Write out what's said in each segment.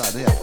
out there.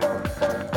shoes.